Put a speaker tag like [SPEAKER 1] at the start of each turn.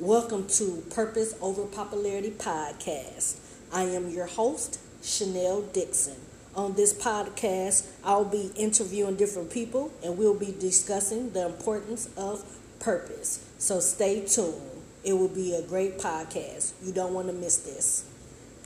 [SPEAKER 1] Welcome to Purpose Over Popularity Podcast. I am your host, Chanel Dixon. On this podcast, I'll be interviewing different people and we'll be discussing the importance of purpose. So stay tuned. It will be a great podcast. You don't want to miss this.